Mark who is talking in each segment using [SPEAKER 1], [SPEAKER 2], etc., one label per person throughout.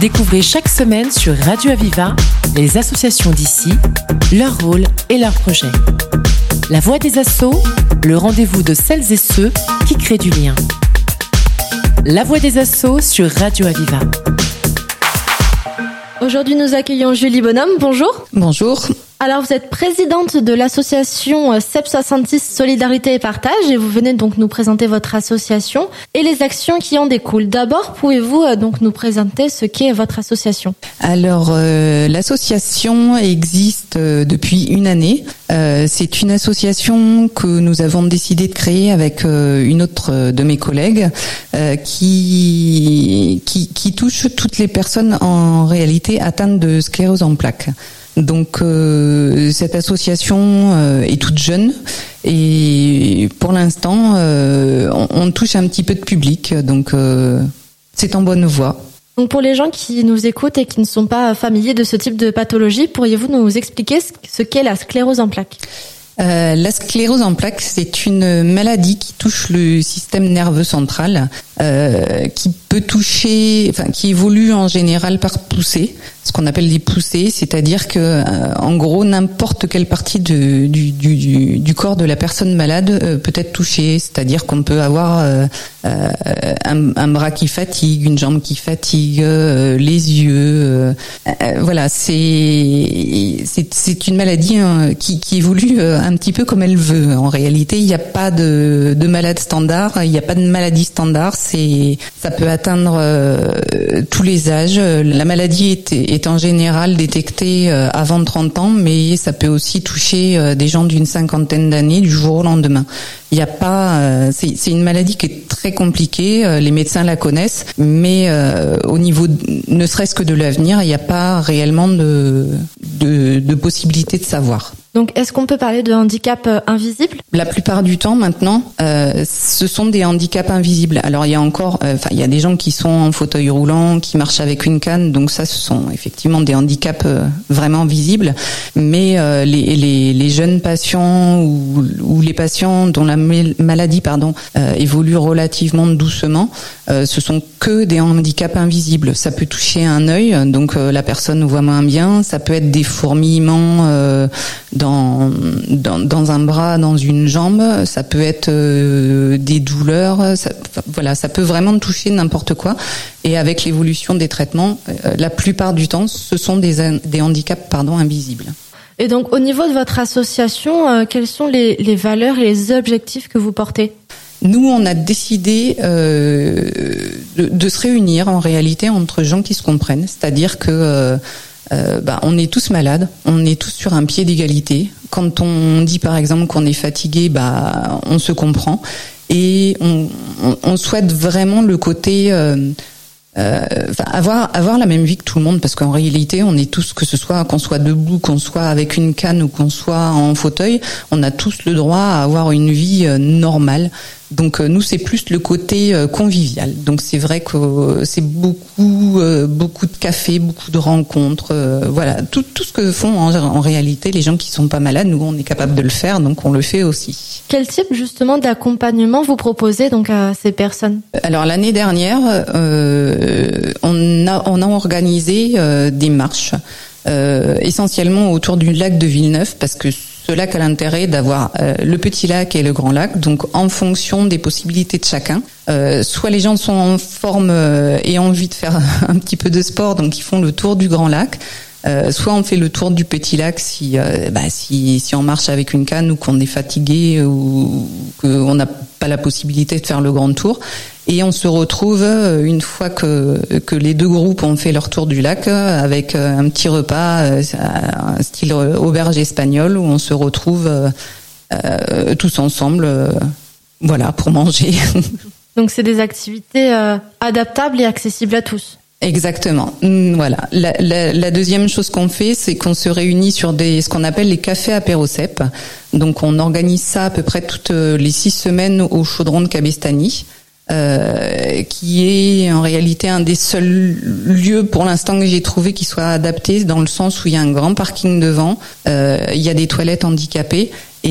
[SPEAKER 1] Découvrez chaque semaine sur Radio Aviva les associations d'ici, leur rôle et leurs projets. La voix des assauts, le rendez-vous de celles et ceux qui créent du lien. La voix des assauts sur Radio Aviva.
[SPEAKER 2] Aujourd'hui, nous accueillons Julie Bonhomme. Bonjour.
[SPEAKER 3] Bonjour.
[SPEAKER 2] Alors, vous êtes présidente de l'association CEP 66 Solidarité et Partage et vous venez donc nous présenter votre association et les actions qui en découlent. D'abord, pouvez-vous euh, donc nous présenter ce qu'est votre association?
[SPEAKER 3] Alors, euh, l'association existe euh, depuis une année. Euh, c'est une association que nous avons décidé de créer avec euh, une autre de mes collègues euh, qui, qui, qui touche toutes les personnes en réalité atteintes de sclérose en plaques. Donc euh, cette association euh, est toute jeune. Et pour l'instant euh, on, on, touche un petit peu de public, donc c'est en bonne voie.
[SPEAKER 2] Donc pour les gens qui nous écoutent et qui ne sont pas familiers de ce type de pathologie, pourriez-vous nous expliquer ce qu'est la sclérose en plaques?
[SPEAKER 3] Euh, la sclérose en plaques, c'est une maladie qui touche le système nerveux central, euh, qui peut toucher, enfin qui évolue en général par poussée, ce qu'on appelle des poussées, c'est-à-dire que euh, en gros n'importe quelle partie du, du, du, corps de la personne malade euh, peut être touchée, c'est-à-dire qu'on peut avoir euh, un, bras qui fatigue, une jambe qui fatigue, les yeux, voilà, c'est c'est une maladie hein, qui, évolue un petit peu comme elle veut. En réalité, il n'y a pas de, de malade standard, il n'y a pas de maladie standard. C'est, ça peut atteindre tous les âges. La maladie est en général détectée euh, avant 30 ans, mais ça peut aussi toucher euh, des gens d'une cinquantaine d'années du jour au lendemain. Il n'y a pas, euh, c'est une maladie qui est très compliquée. Les médecins la connaissent, mais au niveau, ne serait-ce que de l'avenir, il n'y a pas réellement de, de, de possibilité de savoir.
[SPEAKER 2] Donc, est-ce qu'on peut parler de handicap invisible?
[SPEAKER 3] La plupart du temps, maintenant, euh, ce sont des handicaps invisibles. Alors, il y a encore, enfin, euh, il y a des gens qui sont en fauteuil roulant, qui marchent avec une canne, donc ça, ce sont effectivement des handicaps euh, vraiment visibles. Mais les, jeunes patients ou, les patients dont la maladie, pardon, évolue relativement doucement, ce sont que des handicaps invisibles. Ça peut toucher un œil, donc la personne voit moins bien. Ça peut être des fourmillements dans, dans, un bras, dans une jambe, ça peut être euh, des douleurs, ça, voilà, ça peut vraiment toucher n'importe quoi. Et avec l'évolution des traitements, euh, la plupart du temps, ce sont des, des handicaps pardon, invisibles.
[SPEAKER 2] Et donc, au niveau de votre association, euh, quelles sont les, les, valeurs et les objectifs que vous portez?
[SPEAKER 3] Nous, on a décidé de, de, se réunir en réalité entre gens qui se comprennent, c'est-à-dire que euh, bah, on est tous malades, on est tous sur un pied d'égalité. Quand on dit par exemple qu'on est fatigué, bah, on se comprend et on, on, on souhaite vraiment le côté euh, euh, avoir avoir la même vie que tout le monde parce qu'en réalité on est tous que ce soit qu'on soit debout qu'on soit avec une canne ou qu'on soit en fauteuil on a tous le droit à avoir une vie euh, normale donc euh, nous c'est plus le côté euh, convivial. Donc c'est vrai que euh, c'est beaucoup beaucoup de café, beaucoup de rencontres, voilà tout, tout ce que font en, en, réalité les gens qui sont pas malades. Nous on est capable de le faire, donc on le fait aussi.
[SPEAKER 2] Quel type justement d'accompagnement vous proposez donc à ces personnes?
[SPEAKER 3] Alors l'année dernière, euh, on a on a organisé des marches. Euh, essentiellement autour du lac de Villeneuve parce que ce lac a l'intérêt d'avoir euh, le petit lac et le grand lac, donc en fonction des possibilités de chacun. Euh, soit les gens sont en forme euh, et ont envie de faire un petit peu de sport, donc ils font le tour du grand lac. Soit on fait le tour du petit lac si, bah, si, si on marche avec une canne ou qu'on est fatigué ou qu'on n'a pas la possibilité de faire le grand tour. Et on se retrouve euh, une fois que, que les deux groupes ont fait leur tour du lac avec un petit repas, un style auberge espagnole, où on se retrouve euh, tous ensemble, voilà, pour manger.
[SPEAKER 2] Donc c'est des activités adaptables et accessibles à tous.
[SPEAKER 3] Exactement. Mm, voilà. La, la, la deuxième chose qu'on fait, c'est qu'on se réunit sur des ce qu'on appelle les cafés apérocep. Donc on organise ça à peu près toutes les six semaines au chaudron de Cabestany. Euh, qui est en réalité un des seuls lieux pour l'instant que j'ai trouvé qui soit adapté dans le sens où il y a un grand parking devant, euh, il y a des toilettes handicapées et,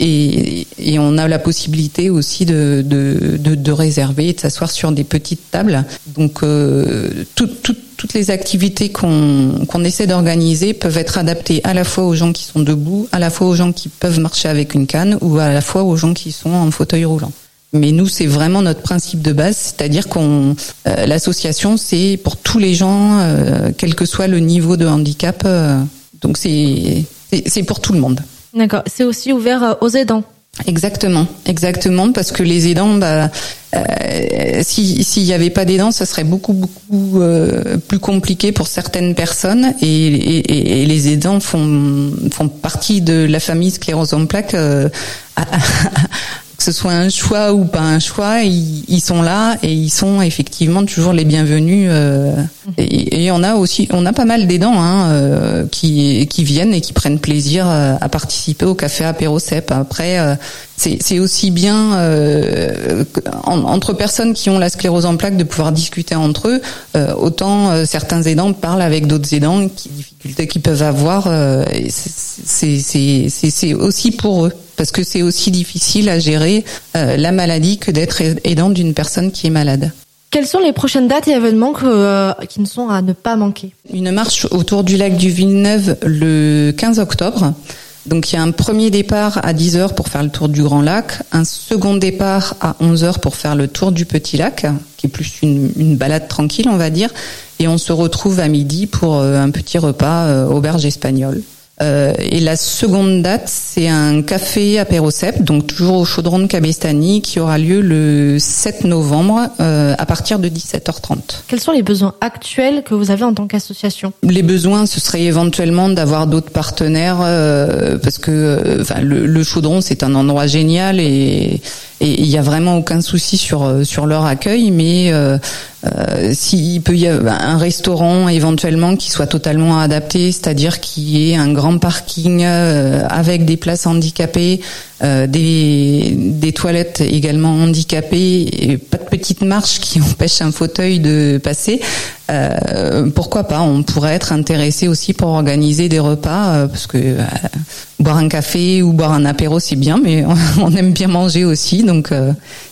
[SPEAKER 3] et, et, on a la possibilité aussi de, de, de, de réserver et de s'asseoir sur des petites tables. Donc euh, tout, tout, toutes les activités qu'on qu'on essaie d'organiser peuvent être adaptées à la fois aux gens qui sont debout, à la fois aux gens qui peuvent marcher avec une canne ou à la fois aux gens qui sont en fauteuil roulant. Mais nous, c'est vraiment notre principe de base, c'est-à-dire qu'on euh, l'association, c'est pour tous les gens, euh, quel que soit le niveau de handicap. Euh, donc c'est c'est pour tout le monde.
[SPEAKER 2] D'accord. C'est aussi ouvert aux aidants.
[SPEAKER 3] Exactement, exactement, parce que les aidants, bah, euh, s'il n'y avait pas d'aidants, ça serait beaucoup beaucoup euh, plus compliqué pour certaines personnes, et, et, et, les aidants font font partie de la famille sclérose en plaques. Euh, que ce soit un choix ou pas un choix, ils, sont là et ils sont effectivement toujours les bienvenus. Euh, et, on a aussi, on a pas mal d'aidants hein, euh, qui, viennent et qui prennent plaisir euh, à participer au café apéro cep. Après, c'est aussi bien en, entre personnes qui ont la sclérose en plaques de pouvoir discuter entre eux. Autant certains aidants parlent avec d'autres aidants, qui difficultés qu'ils peuvent avoir. c'est aussi pour eux parce que c'est aussi difficile à gérer euh, la maladie que d'être aidant d'une personne qui est malade.
[SPEAKER 2] Quelles sont les prochaines dates et événements que, euh, qui ne sont à ne pas manquer?
[SPEAKER 3] Une marche autour du lac du Villeneuve le 15 octobre. Donc il y a un premier départ à 10h pour faire le tour du Grand Lac, un second départ à 11h pour faire le tour du Petit Lac, qui est plus une, une balade tranquille on va dire, et on se retrouve à midi pour euh, un petit repas euh, auberge espagnole. Euh, et la seconde date, c'est un café apérocep, donc toujours au chaudron de Cabestany, qui aura lieu le 7 novembre euh, à partir de 17h30.
[SPEAKER 2] Quels sont les besoins actuels que vous avez en tant qu'association?
[SPEAKER 3] Les besoins, ce serait éventuellement d'avoir d'autres partenaires, euh, parce que euh, enfin, le, le chaudron, c'est un endroit génial et et il n'y a vraiment aucun souci sur euh, sur leur accueil, mais euh, euh, s'il peut y avoir un restaurant éventuellement qui soit totalement adapté, c'est-à-dire qui ait un grand parking euh, avec des places handicapées, des, des toilettes également handicapées, et pas de petites marches qui empêchent un fauteuil de passer, euh, pourquoi pas On pourrait être intéressé aussi pour organiser des repas, parce que boire un café ou boire un apéro c'est bien, mais on aime bien manger aussi, donc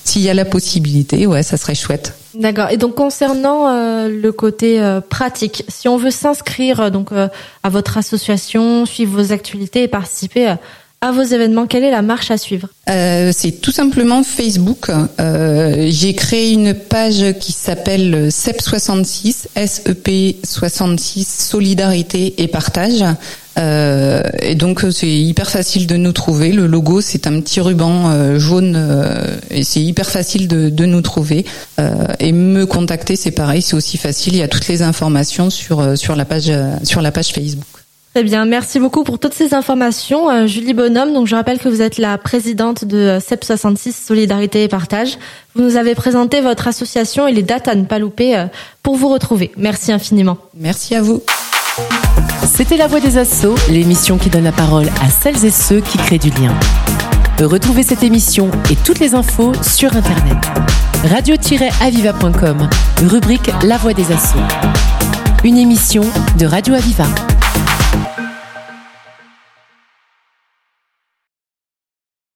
[SPEAKER 3] s'il y a la possibilité, ouais, ça serait chouette.
[SPEAKER 2] D'accord. Et donc concernant euh, le côté euh, pratique, si on veut s'inscrire donc euh, à votre association, suivre vos actualités et participer à vos événements, quelle est la marche à suivre?
[SPEAKER 3] C'est tout simplement Facebook. J'ai créé une page qui s'appelle SEP66, SEP66 Solidarité et Partage. Euh, et donc c'est hyper facile de nous trouver. Le logo c'est un petit ruban euh, jaune euh, et c'est hyper facile de, de nous trouver. et me contacter c'est pareil, c'est aussi facile. Il y a toutes les informations sur sur la page sur la page Facebook.
[SPEAKER 2] Très bien, merci beaucoup pour toutes ces informations, Julie Bonhomme. Donc je rappelle que vous êtes la présidente de CEP 66 Solidarité et Partage. Vous nous avez présenté votre association et les dates à ne pas louper pour vous retrouver. Merci infiniment.
[SPEAKER 3] Merci à vous.
[SPEAKER 1] C'était La Voix des Assauts, l'émission qui donne la parole à celles et ceux qui créent du lien. Retrouvez cette émission et toutes les infos sur Internet. Radio-aviva.com, rubrique La Voix des Assauts. Une émission de Radio Aviva.